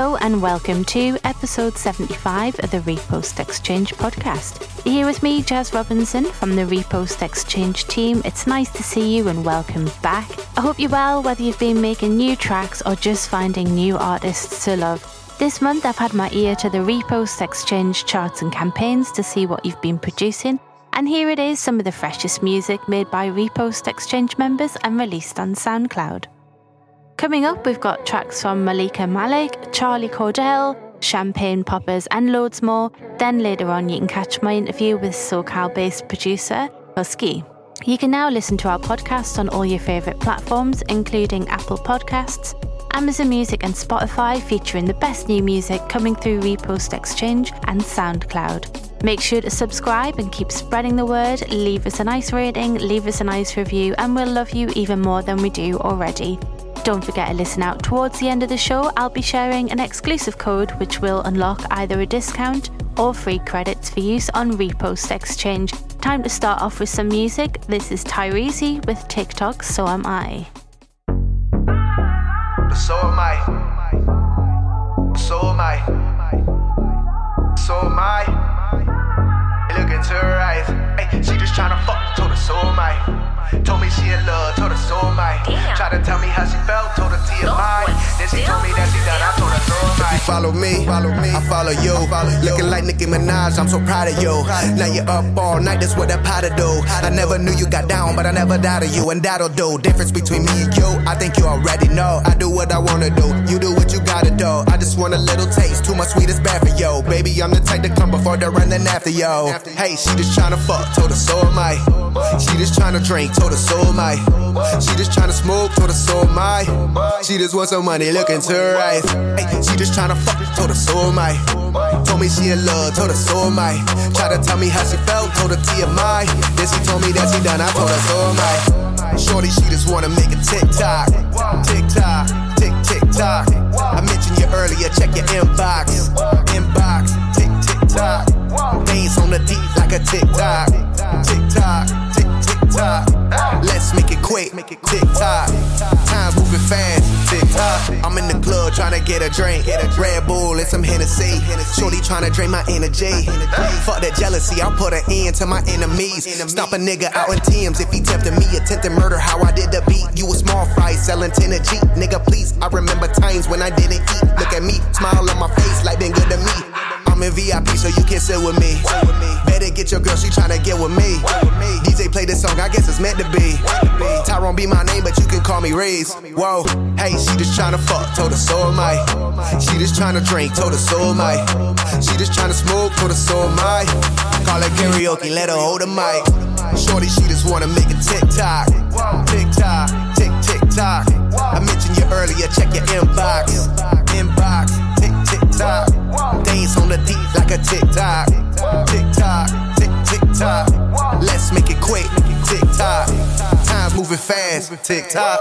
Hello and welcome to episode 75 of the Repost Exchange podcast. Here with me, Jaz Robinson from the Repost Exchange team. It's nice to see you and welcome back. I hope you're well, whether you've been making new tracks or just finding new artists to love. This month, I've had my ear to the Repost Exchange charts and campaigns to see what you've been producing. And here it is some of the freshest music made by Repost Exchange members and released on SoundCloud. Coming up, we've got tracks from Maleekah Malik, Charlie Cordell, Champagne Poppers, and loads more. Then later on, you can catch my interview with SoCal based producer HUSKI. You can now listen to our podcast on all your favourite platforms, including Apple Podcasts, Amazon Music, and Spotify, featuring the best new music coming through Repost Exchange and SoundCloud. Make sure to subscribe and keep spreading the word. Leave us a nice rating, leave us a nice review, and we'll love you even more than we do already. Don't forget to listen out towards the end of the show. I'll be sharing an exclusive code which will unlock either a discount or free credits for use on Repost Exchange. Time to start off with some music. This is TyReezy with TikTok, So Am I. So am I. So am I. So am I. Look into her eyes. Hey, she just tryna fuck, told her so am I. Told me she in love, told her so am I. Tried to tell me how she felt, told her TMI. Then she told follow me, follow me, I follow you. Looking like Nicki Minaj, I'm so proud of you. Now you up all night, that's what that powder do. I never knew you got down, but I never doubted you, and that'll do. Difference between me and you, I think you already know. I do what I wanna do, you do what you gotta do. I just want a little taste, too much sweet is bad for yo. Baby, I'm the type to come before the run, then after yo. Hey, she just tryna fuck, told her so am I. She just tryna drink, told her so am I. She just tryna smoke, told her so am I. She just wants some money, look into her eyes. Ay, she just tryna fuck, told her so am I. Told me she in love, told her so am I. Tried to tell me how she felt, told her TMI. Then she told me that she done, I told her so am I. Shorty, she just wanna make a TikTok. TikTok, tick, tick, tock. I mentioned you earlier, check your inbox. Inbox, tick, tick, tock. Dance on the deep like a TikTok. TikTok, tick, tick, tock. Let's make it quick, tick tock. Time moving fast, tick tock. I'm in the club trying to get a drink, Red Bull and some Hennessy. Shorty trying to drain my energy. Fuck that jealousy, I'll put an end to my enemies. Stomp a nigga out in Tim's if he tempted me. Attempted murder, how I did the beat. You a small fry selling 10 a G. Nigga, please, I remember times when I didn't eat. Look at me, smile on my face like been good to me. I'm in VIP, so you can sit with me. Better get your girl, she tryna get with me. DJ play this song, I guess it's meant to be. Tyrone be my name, but you can call me Raze. Whoa, hey, she just tryna fuck, told her so am I. She just tryna drink, told her so am I. She just tryna smoke, told her so am I. Call her karaoke, let her hold the mic. Shorty, she just wanna make a TikTok. TikTok, tick, tick, tock. I mentioned you earlier, check your inbox. Inbox. Dance on the deep like a tick tock. tick, tock, tick, tick tock. Let's make it quick, tick tock. Time moving fast, tick tock.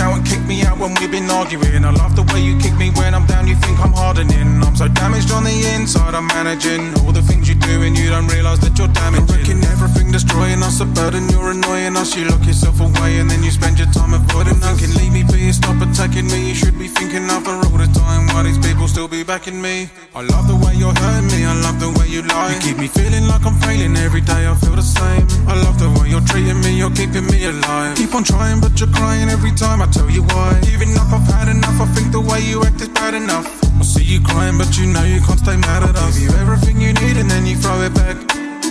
And kick me out when we've been arguing. I love the way you kick me when I'm down, you think I'm hardening. I'm so damaged on the inside, I'm managing all the things you do and you don't realize that you're damaging. Wrecking everything, destroying us, a burden, you're annoying us. You lock yourself away and then you spend your time avoiding us. Can leave me be, stop attacking me. You should be thinking of her all the time. Why these people still be backing me? I love the way you're hurting me, I love the way you lie. You keep me feeling like I'm failing every day, I feel the same. I love the way you're treating me, you're keeping me alive. Keep on trying, but you're crying every time I tell you why. Giving up, I've had enough. I think the way you act is bad enough. I see you crying, but you know you can't stay mad at us. Give you everything you need and then you throw it back.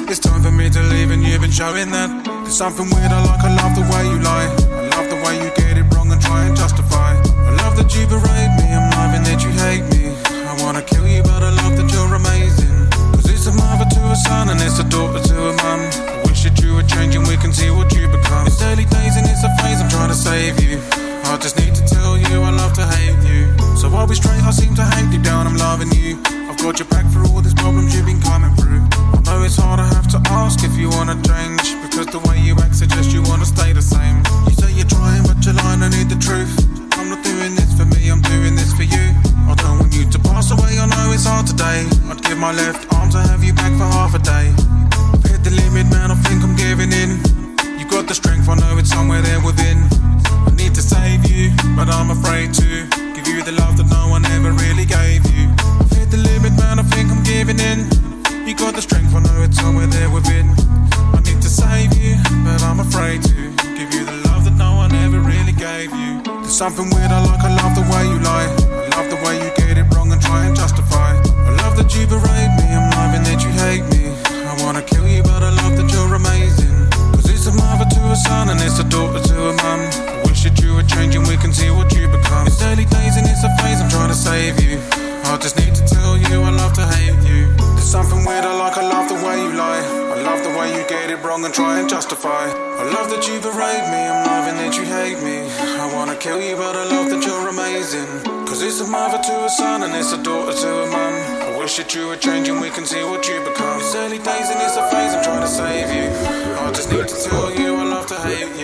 It's time for me to leave, and you've been showing that. There's something weird I like. I love the way you lie. I love the way you get it wrong and try and justify. I love that you berate me. I'm loving that you hate me. I wanna kill you,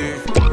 you.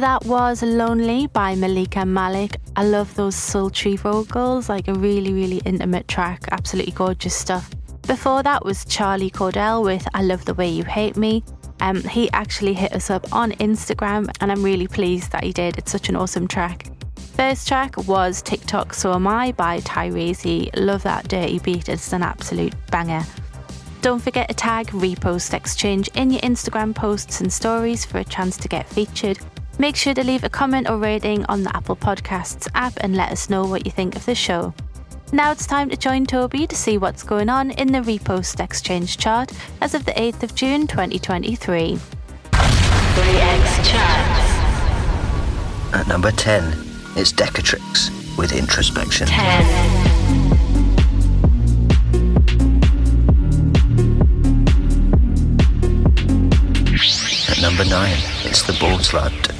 That was Lonely by Maleekah Malik. I love those sultry vocals, like a really, really intimate track. Absolutely gorgeous stuff. Before that was Charlie Cordell with I Love the Way You Hate Me. Um, he actually hit us up on Instagram, and I'm really pleased that he did. It's such an awesome track. First track was TikTok So Am I by TyReezy. Love that dirty beat, it's an absolute banger. Don't forget to tag Repost Exchange in your Instagram posts and stories for a chance to get featured. Make sure to leave a comment or rating on the Apple Podcasts app and let us know what you think of the show. Now it's time to join Toby to see what's going on in the Repost Exchange chart as of the 8th of June 2023. ReX charts. At number 10, it's Decatrix with Introspection. 10. At number 9, it's The Ballsland with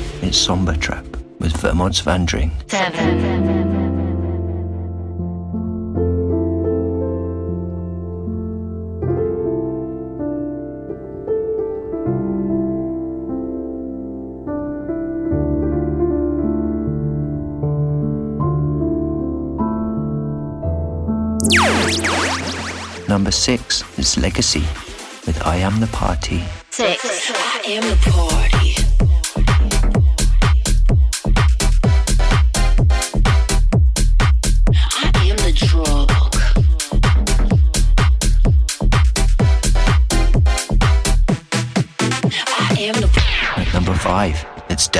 At number 7, it's Somber Trap with Vermont's Vandring. 7. Number 6 is Legacy with I Am the Party. 6. I am the party.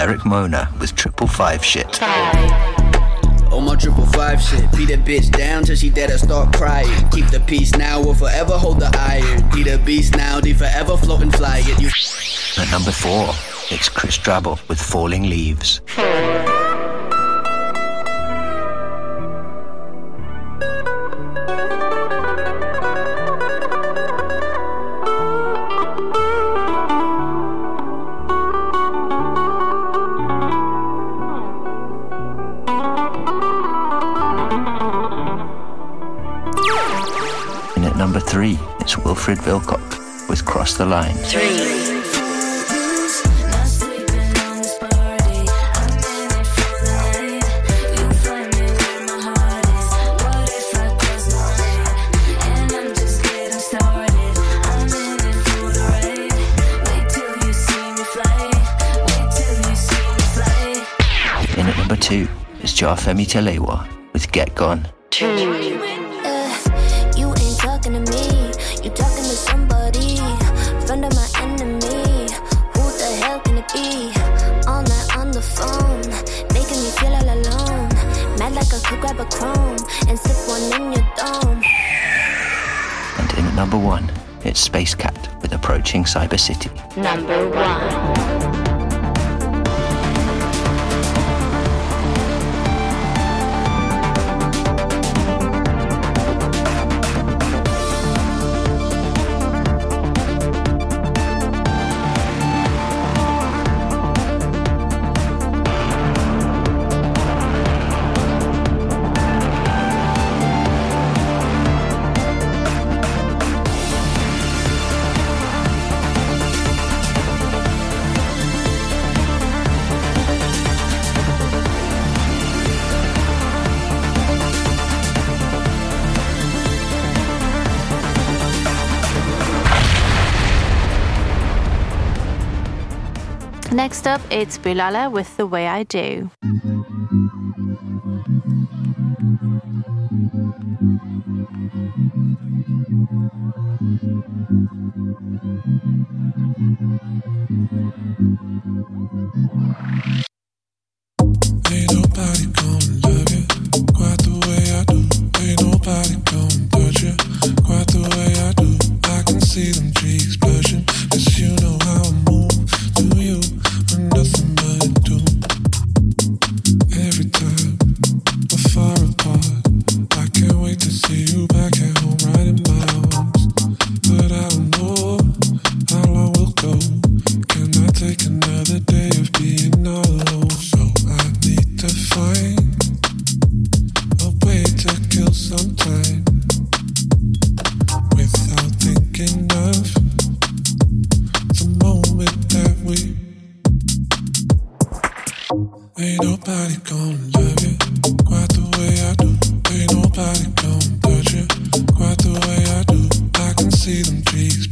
Derek Mona with Triple Five Shit. 5. On my triple five shit, beat a bitch down till she dead or start crying. Keep the peace now or forever hold the iron. Be the beast now, they forever float and fly. Get you At number 4, it's Chris Drabble with Falling Leaves. Vilcock with Cross the Line. 3. In at number 2, it's Jarfemi Telewa with Get Gone. 2. Approaching Cyber City. Number 1. Next up, it's Boulala with The Way I Do. you, quite the way I do. I can see them trees.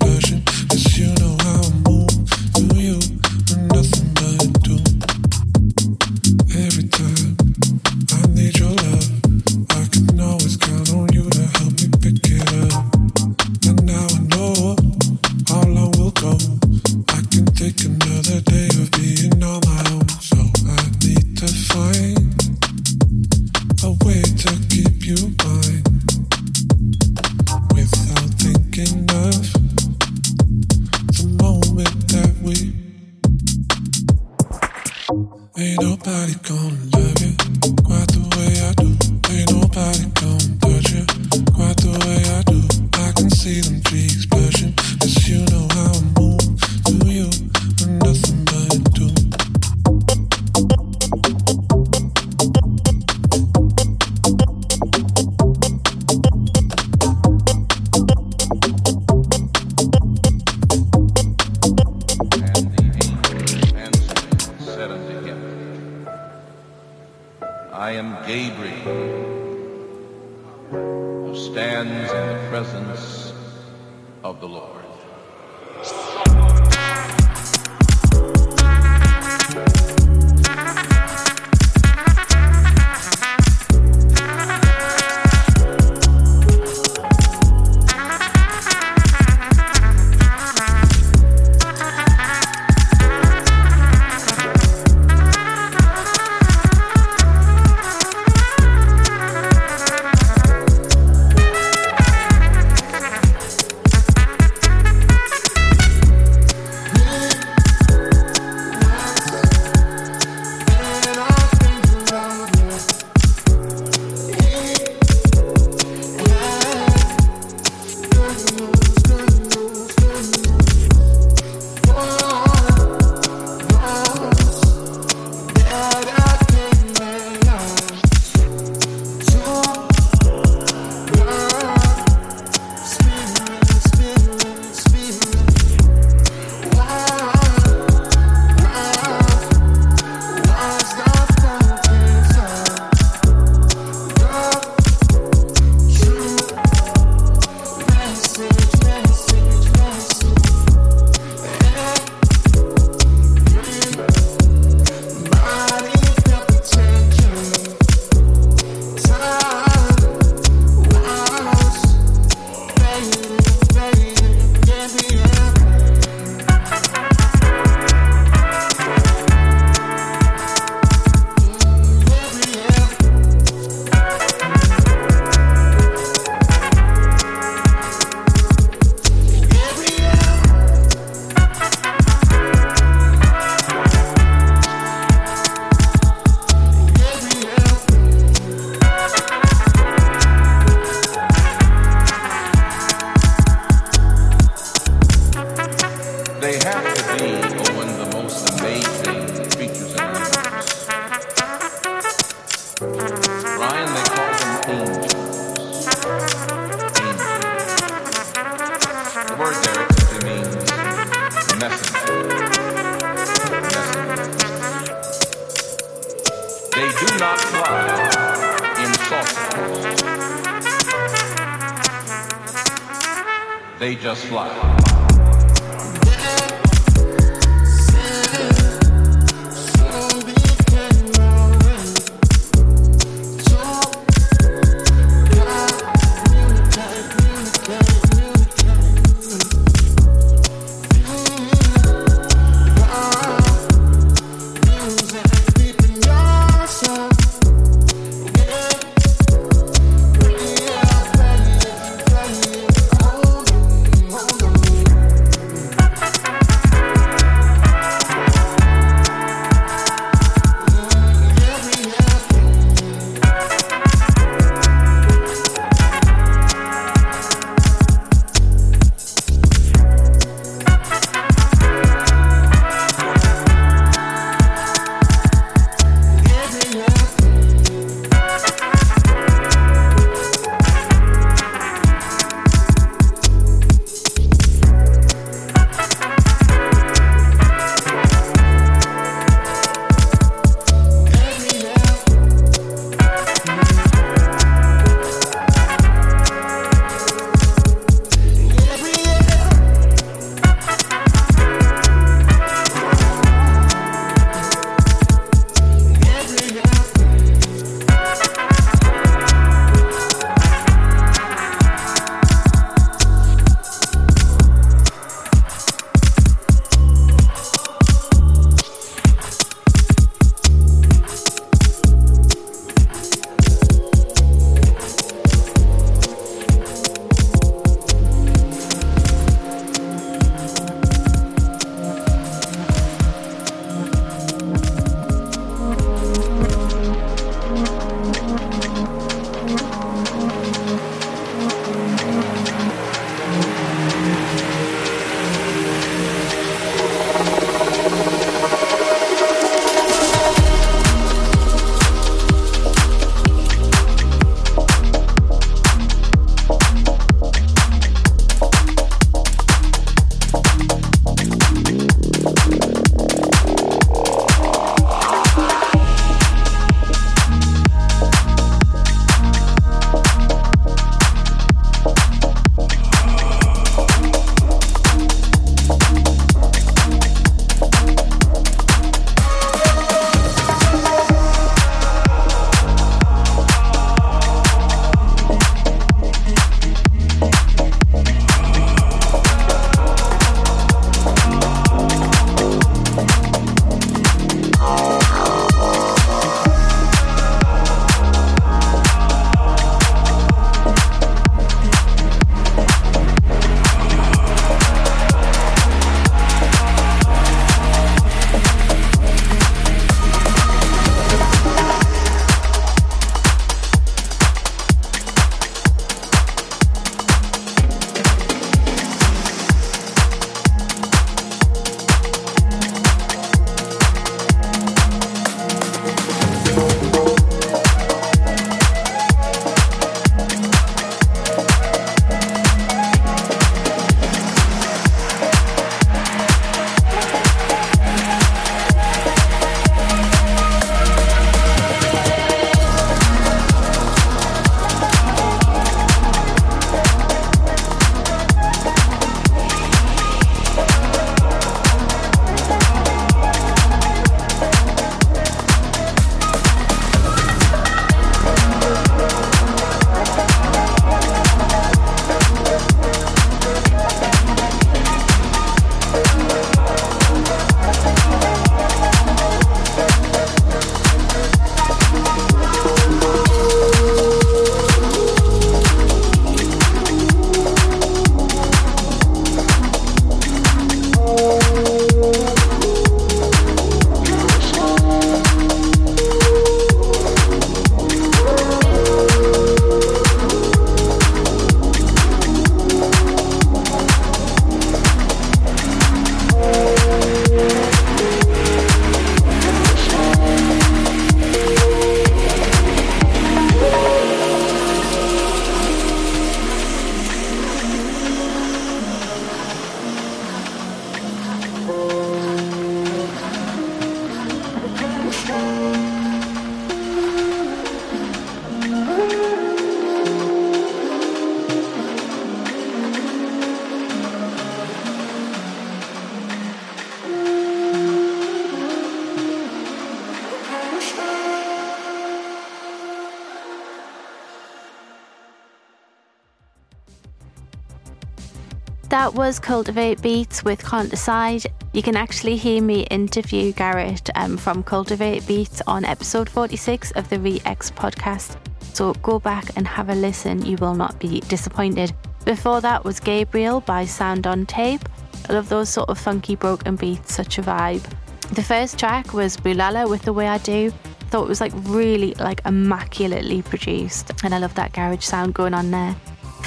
Was Cultivate Beats with Can't Decide. You can actually hear me interview Garrett um, from Cultivate Beats on episode 46 of the ReX podcast. So go back and have a listen, you will not be disappointed. Before that was Gabriel by Sound on Tape. I love those sort of funky broken beats, such a vibe. The first track was Boulala with The Way I Do. Thought it was like really like immaculately produced, and I love that garage sound going on there.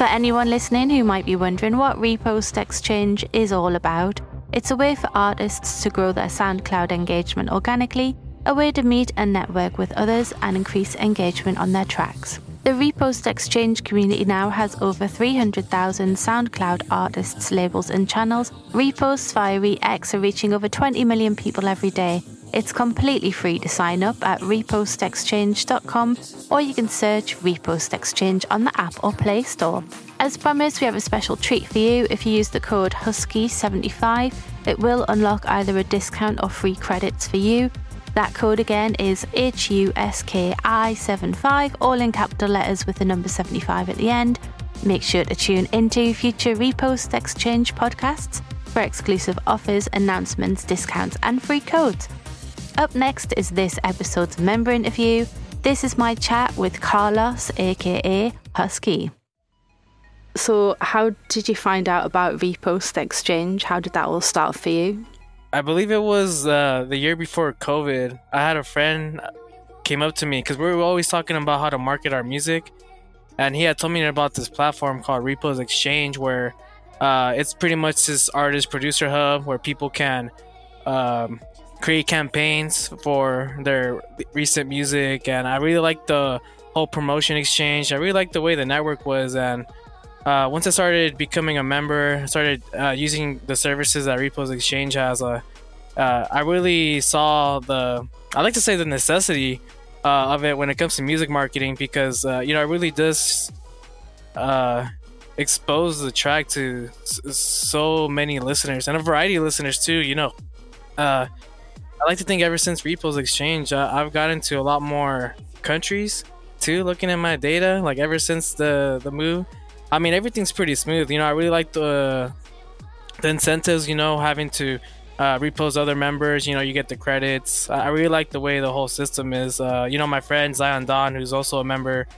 For anyone listening who might be wondering what Repost Exchange is all about, it's a way for artists to grow their SoundCloud engagement organically, a way to meet and network with others and increase engagement on their tracks. The Repost Exchange community now has over 300,000 SoundCloud artists, labels, and channels. Reposts via ReX are reaching over 20 million people every day. It's completely free to sign up at repostexchange.com or you can search Repost Exchange on the app or Play Store. As promised, we have a special treat for you. If you use the code HUSKI75, it will unlock either a discount or free credits for you. That code again is HUSKI75, all in capital letters with the number 75 at the end. Make sure to tune into future Repost Exchange podcasts for exclusive offers, announcements, discounts, and free codes. Up next is this episode's member interview. This is my chat with Carlos, aka HUSKI. So, how did you find out about Repost Exchange? How did that all start for you? I believe it was uh, the year before COVID. I had a friend came up to me because we were always talking about how to market our music, and he had told me about this platform called Repost Exchange, where uh, it's pretty much this artist producer hub where people can um, create campaigns for their recent music, and I really like the whole promotion exchange. I really like the way the network was, and uh, once I started becoming a member, I started uh, using the services that Repos Exchange has. Uh, uh, I really saw the, I like to say the necessity uh, of it when it comes to music marketing because uh, you know it really does expose the track to so many listeners and a variety of listeners too. You know, I like to think ever since repos Exchange, uh, I've gotten to a lot more countries too. Looking at my data, like ever since the the move. I mean, everything's pretty smooth. You know, I really like the the incentives. You know, having to uh, repost other members. You know, you get the credits. I really like the way the whole system is. Uh, you know, my friend Zion Don, who's also a member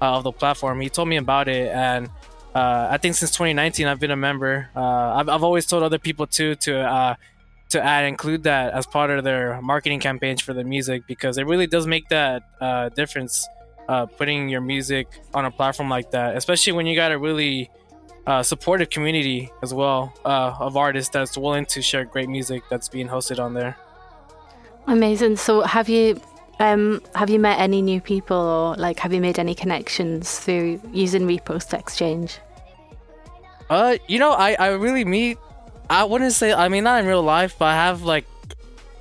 uh, of the platform, he told me about it, and uh, I think since 2019 I've been a member. Uh, I've I've always told other people too to. To add include that as part of their marketing campaigns for the music because it really does make that uh, difference uh, putting your music on a platform like that, especially when you got a really uh, supportive community as well uh, of artists that's willing to share great music that's being hosted on there. Amazing. So, have you um, have you met any new people, or like have you made any connections through using Repost Exchange? Uh, you know, I I really meet. I wouldn't say. I mean, not in real life, but I have like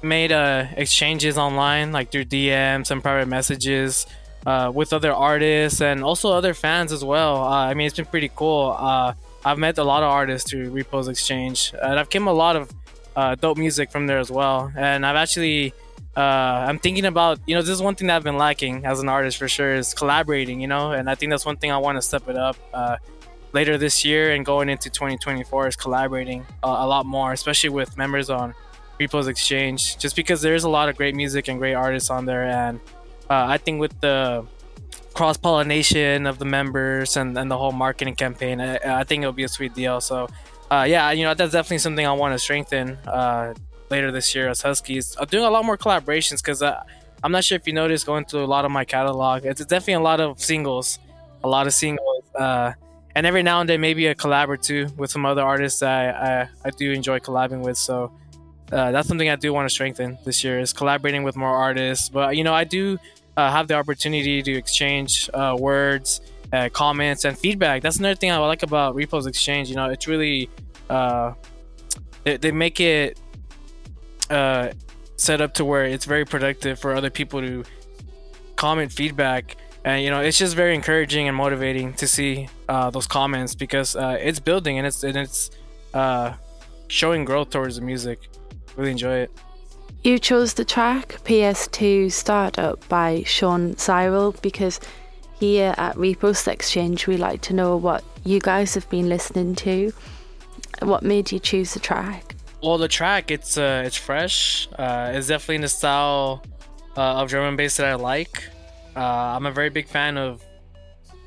made uh exchanges online, like through DMs and private messages. Uh, with other artists and also other fans as well. Uh, I mean, it's been pretty cool. Uh, I've met a lot of artists through Repos Exchange, and I've came a lot of uh, dope music from there as well. And I've actually, uh, I'm thinking about, you know, this is one thing that I've been lacking as an artist for sure is collaborating, you know, and I think that's one thing I want to step it up uh, later this year and going into 2024 is collaborating a, a lot more, especially with members on Repost Exchange, just because there's a lot of great music and great artists on there, and uh, I think with the cross pollination of the members and, and the whole marketing campaign, I, I think it'll be a sweet deal. So, uh, yeah, you know, that's definitely something I want to strengthen uh, later this year as Huskies. I'm doing a lot more collaborations because I'm not sure if you noticed going through a lot of my catalog. It's definitely a lot of singles, a lot of singles. And every now and then, maybe a collab or two with some other artists that I, I, I do enjoy collabing with. So, uh, that's something I do want to strengthen this year is collaborating with more artists. But you know, I do uh, have the opportunity to exchange uh, words, uh, comments, and feedback. That's another thing I like about Repost Exchange. You know, it's really uh, they, they make it uh, set up to where it's very productive for other people to comment feedback. And you know, it's just very encouraging and motivating to see uh, those comments because uh, it's building and it's and it's uh, showing growth towards the music. Really enjoy it. You chose the track PS2 Startup by Sean Ziral because here at Repost Exchange we like to know what you guys have been listening to. What made you choose the track? Well, the track it's uh it's fresh. Uh, it's definitely in the style uh, of drum and bass that I like. Uh, I'm a very big fan of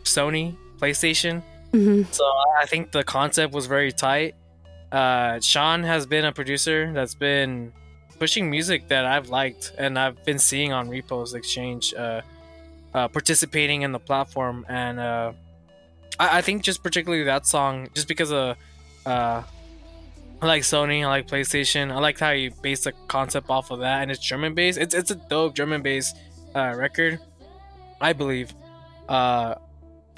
Sony PlayStation, Mhm. so I think the concept was very tight. Uh, Sean has been a producer that's been pushing music that I've liked and I've been seeing on Repost Exchange, uh, uh, participating in the platform, and uh, I, I think just particularly that song, just because of uh, I like Sony, I like PlayStation, I like how you base the concept off of that, and it's drum and bass. It's it's a dope drum and bass uh, record, I believe. Uh,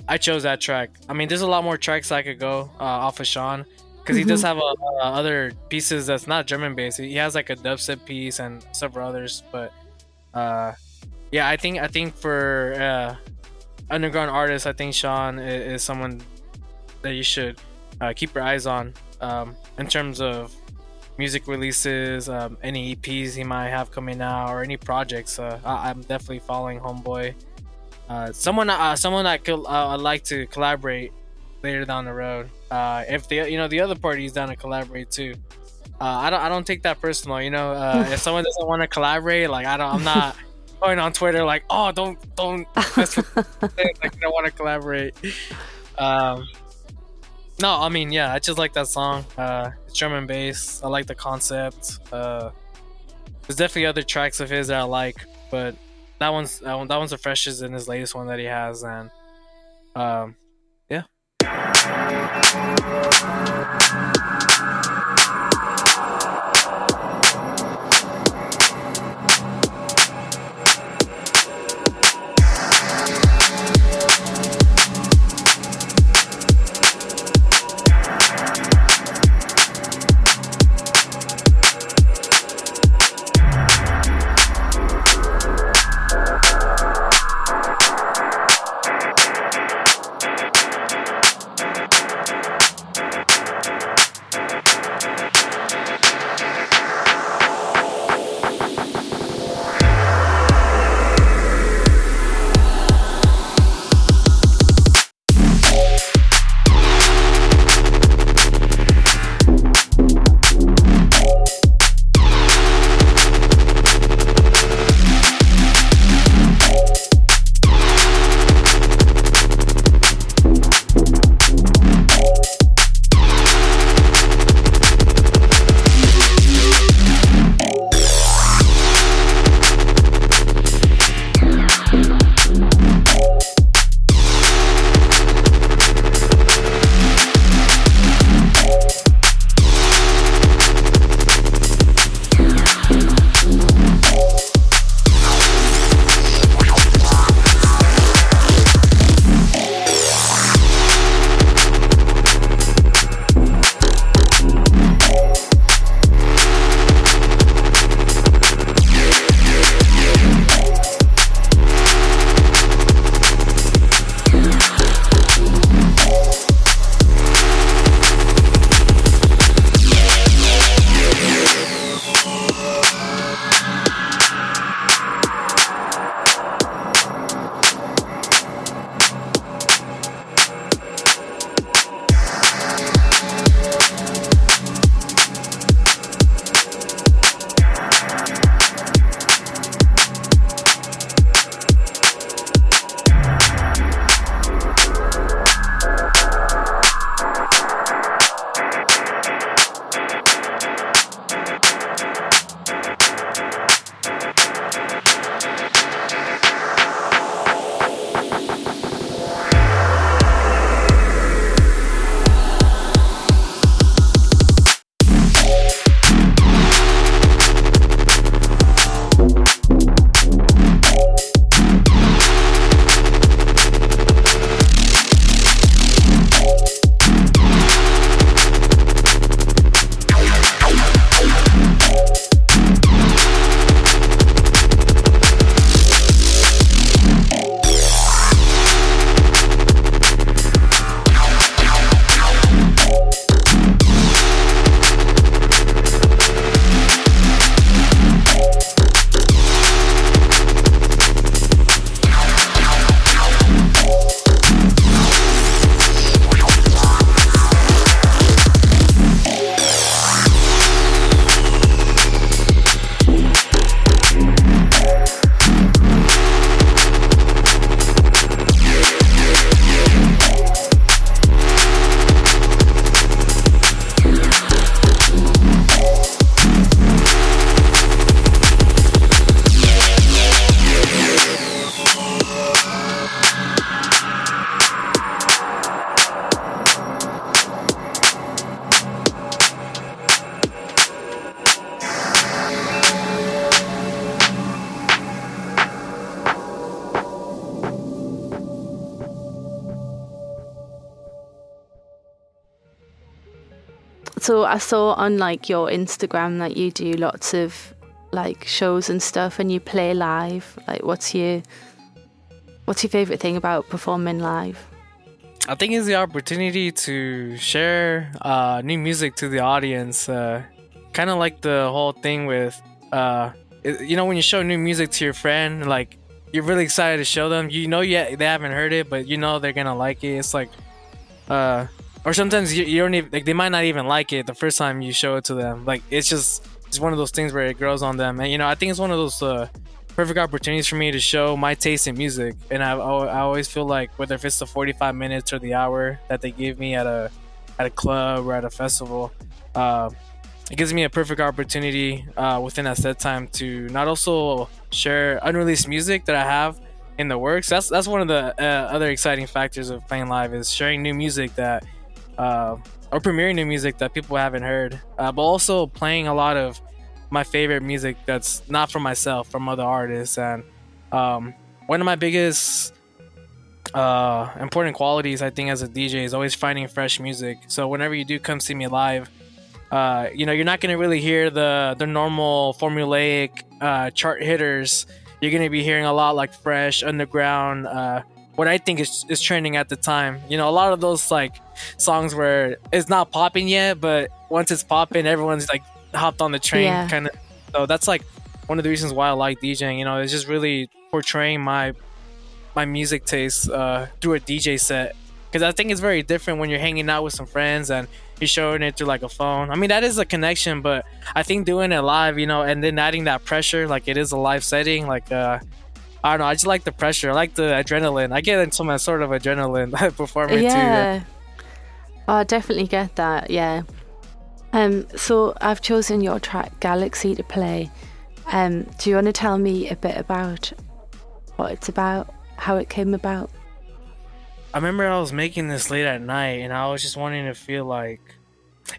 I chose that track. I mean, there's a lot more tracks I could go uh, off of Sean because he does Mhm. have uh, uh, other pieces that's not drum and bass. He has like a dubstep piece and several others, but uh, yeah, I think I think for uh, underground artists, I think Sean is, is someone that you should uh, keep your eyes on um, in terms of music releases, um, any EPs he might have coming out, or any projects. Uh, I- I'm definitely following Homeboy. Uh, someone, uh, someone that could, uh, I'd like to collaborate later down the road. Uh, if the you know the other party is down to collaborate too. Uh, I don't I don't take that personal. You know, uh, if someone doesn't want to collaborate, like I don't I'm not going on Twitter like oh don't don't mess with like I don't want to collaborate. Um, no, I mean yeah, I just like that song. Uh, it's and bass. I like the concept. Uh, there's definitely other tracks of his that I like, but that one's that, one, that one's the freshest in his latest one that he has, and um, yeah. So I saw on like your Instagram that you do lots of like shows and stuff, and you play live. Like, what's your what's your favorite thing about performing live? I think it's the opportunity to share uh, new music to the audience. Uh, kind of like the whole thing with, uh, it- you know, when you show new music to your friend, like you're really excited to show them. You know, yeah, they haven't heard it, but you know they're gonna like it. It's like, uh, or sometimes you, you don't even like they might not even like it the first time you show it to them. Like it's just it's one of those things where it grows on them, and you know, I think it's one of those. Uh, perfect opportunities for me to show my taste in music and I, I always feel like whether if it's the 45 minutes or the hour that they give me at a at a club or at a festival uh, it gives me a perfect opportunity uh, within that set time to not also share unreleased music that I have in the works that's that's one of the uh, other exciting factors of playing live is sharing new music that uh, or premiering new music that people haven't heard uh, but also playing a lot of my favorite music that's not from myself, from other artists. And um, one of my biggest uh, important qualities, I think, as a DJ is always finding fresh music. So whenever you do come see me live, uh, you know, you're not gonna really hear the the normal formulaic uh, chart hitters. You're gonna be hearing a lot like fresh underground. What I think is, is trending at the time. You know, a lot of those like songs where it's not popping yet, but once it's popping, everyone's like hopped on the train Yeah. kind of. So that's like one of the reasons why I like DJing. You know, it's just really portraying my my music taste uh, through a DJ set because I think it's very different when you're hanging out with some friends and you're showing it through like a phone. I mean, that is a connection, but I think doing it live, you know, and then adding that pressure, like it is a live setting, like uh, I don't know, I just like the pressure, I like the adrenaline. I get into my sort of adrenaline performing too. yeah. Oh, I definitely get that. Yeah. Um. So I've chosen your track Galaxy to play. Um. Do you want to tell me a bit about what it's about, how it came about? I remember I was making this late at night and I was just wanting to feel like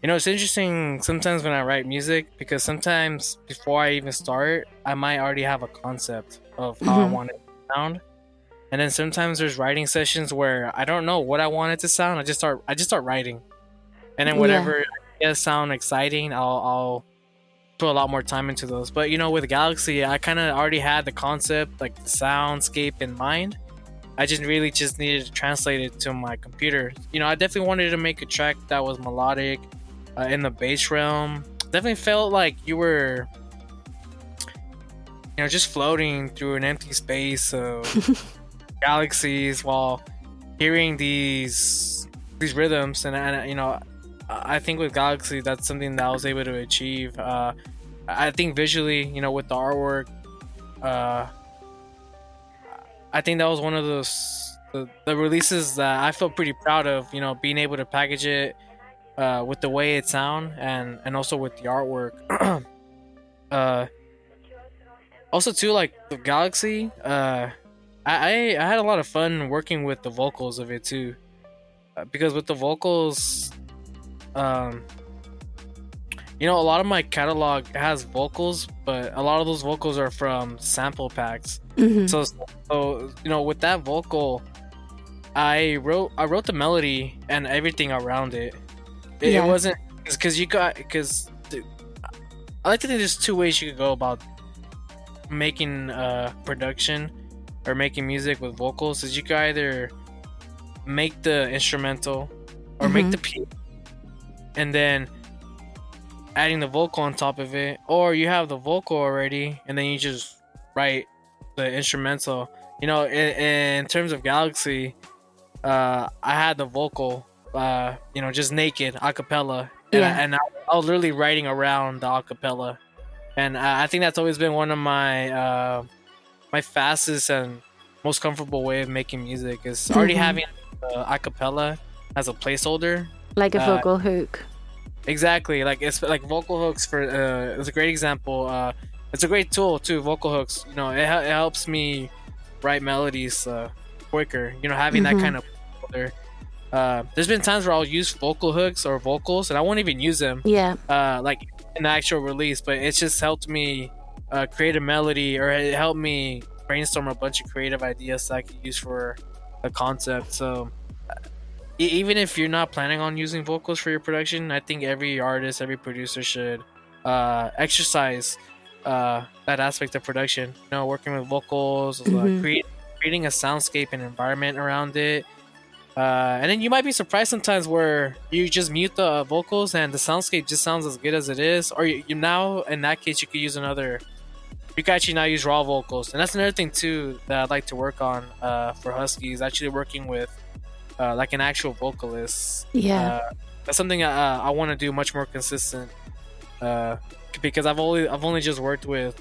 you know, it's interesting sometimes when I write music because sometimes before I even start, I might already have a concept of how I Mhm. want it to sound. And then sometimes there's writing sessions where I don't know what I want it to sound. I just start I just start writing. And then Yeah. whatever ideas sound exciting, I'll I'll put a lot more time into those. But you know, with Galaxy, I kind of already had the concept, like the soundscape in mind. I just really just needed to translate it to my computer. You know, I definitely wanted to make a track that was melodic, uh, in the bass realm. Definitely felt like you were, you know, just floating through an empty space of galaxies while hearing these these rhythms. And, and you know, I think with Galaxy, that's something that I was able to achieve. Uh, I think visually, you know, with the artwork, uh, I think that was one of those the, the releases that I felt pretty proud of. You know, being able to package it uh, with the way it sound and and also with the artwork. uh, also too, like the Galaxy. Uh, I I had a lot of fun working with the vocals of it too, uh, because with the vocals, um. You know, a lot of my catalog has vocals, but a lot of those vocals are from sample packs. Mhm. So, so you know, with that vocal, I wrote I wrote the melody and everything around it. It, Yeah. it wasn't because you got because I like to think there's two ways you could go about making uh production or making music with vocals. Is you could either make the instrumental or make Mhm. the piece and then adding the vocal on top of it, or you have the vocal already and then you just write the instrumental. You know, in, in terms of Galaxy, uh, I had the vocal, uh, you know, just naked a cappella, and, Yeah. I, and I, I was literally writing around the a cappella, and I, I think that's always been one of my uh, my fastest and most comfortable way of making music is already Mhm. having the a cappella as a placeholder Like a Uh, vocal hook. Exactly, like it's like vocal hooks for uh, it's a great example. Uh, it's a great tool too. Vocal hooks, you know, it, it helps me write melodies uh, quicker. You know, having Mhm. that kind of. Uh, there's been times where I'll use vocal hooks or vocals, and I won't even use them. Yeah. Uh, like in the actual release, but it's just helped me uh, create a melody, or it helped me brainstorm a bunch of creative ideas that I could use for a concept. So even if you're not planning on using vocals for your production, I think every artist, every producer should uh, exercise uh, that aspect of production. You know, working with vocals, uh, Mhm. create, creating a soundscape and environment around it. Uh, and then you might be surprised sometimes where you just mute the vocals and the soundscape just sounds as good as it is. Or you, you now, in that case, you could use another. You can actually now use raw vocals, and that's another thing too that I'd like to work on uh, for Huskies. actually working with uh, like an actual vocalist. Yeah. Uh, that's something uh, I want to do much more consistent. Uh, because I've only I've only just worked with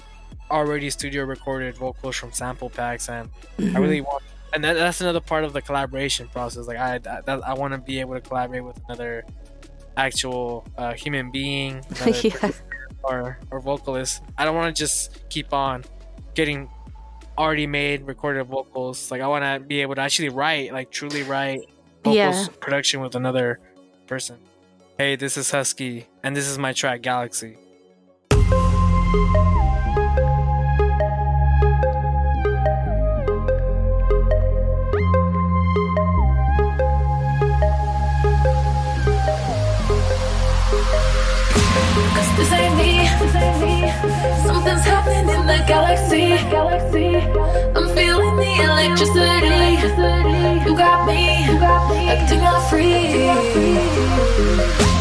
already studio recorded vocals from sample packs, and I Mhm. really want. And that, that's another part of the collaboration process. Like I, I, I want to be able to collaborate with another actual uh, human being, another Yeah. or or vocalist. I don't want to just keep on getting already made recorded vocals. Like I want to be able to actually write, like truly write vocals Yeah. production with another person. Hey, this is HUSKI, and this is my track Galaxy. Something's happening in the galaxy. I'm feeling the electricity. You got me acting all free.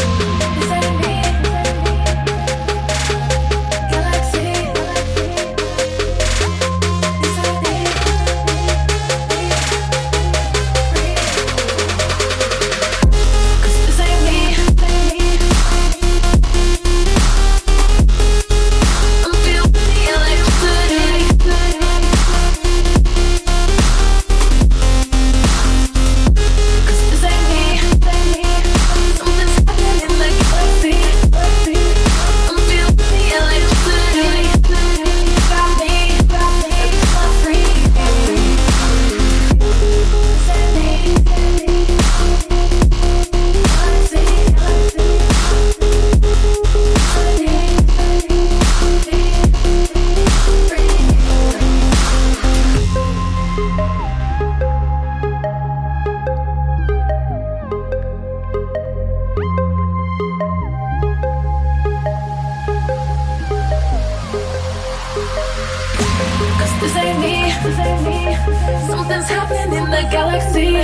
Something's happening in the galaxy.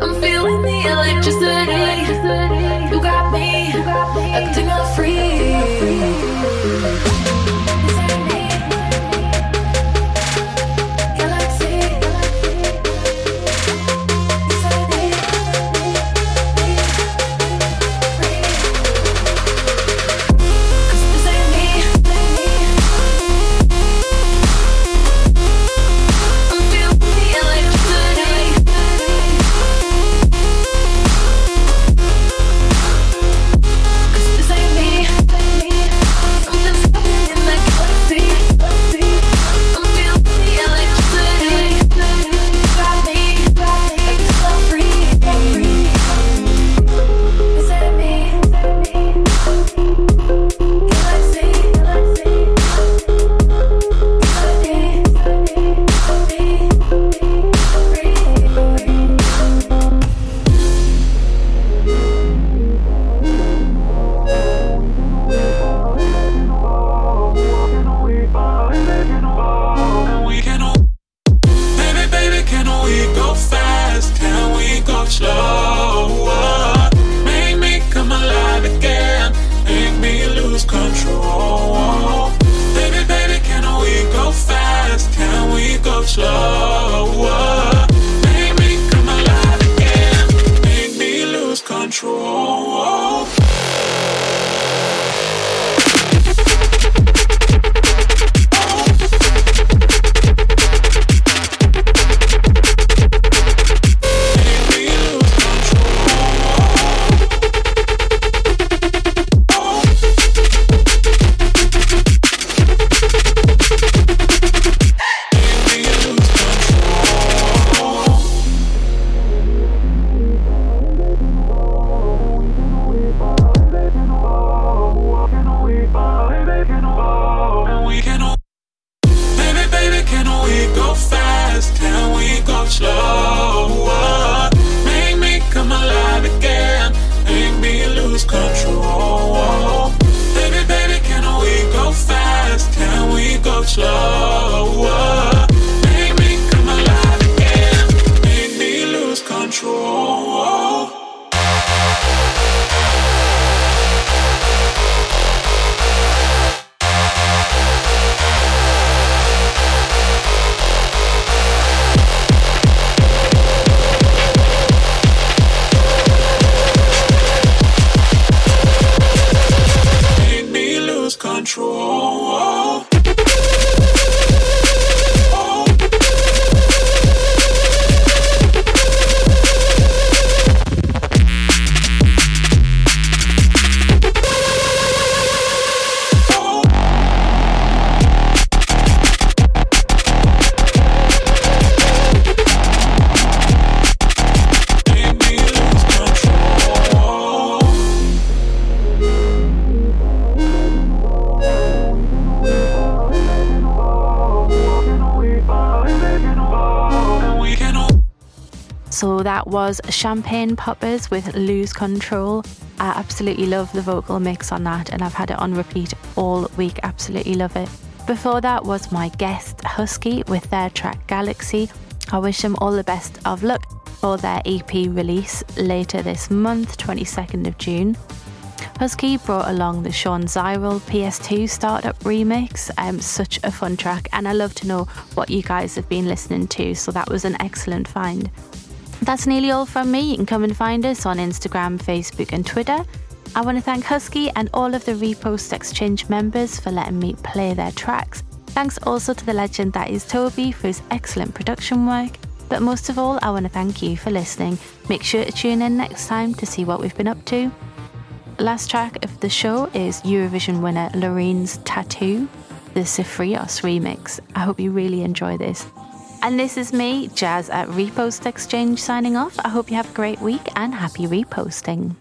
I'm feeling the electricity. You got me acting all free. Champagne Poppers with Lose Control. I absolutely love the vocal mix on that, and I've had it on repeat all week. Absolutely love it. Before that was my guest HUSKI with their track Galaxy. I wish them all the best of luck for their EP release later this month, 22nd of June. HUSKI brought along the Sean Ziral PS2 startup remix. Um, such a fun track, and I love to know what you guys have been listening to. So that was an excellent find. That's nearly all from me. You can come and find us on Instagram, Facebook, and Twitter. I want to thank HUSKI and all of the Repost Exchange members for letting me play their tracks. Thanks also to the legend that is Toby for his excellent production work. But most of all, I want to thank you for listening. Make sure to tune in next time to see what we've been up to. Last track of the show is Eurovision winner Loreen's Tattoo, the ZIFRIOS remix. I hope you really enjoy this. And this is me, Jaz at Repost Exchange, signing off. I hope you have a great week and happy reposting.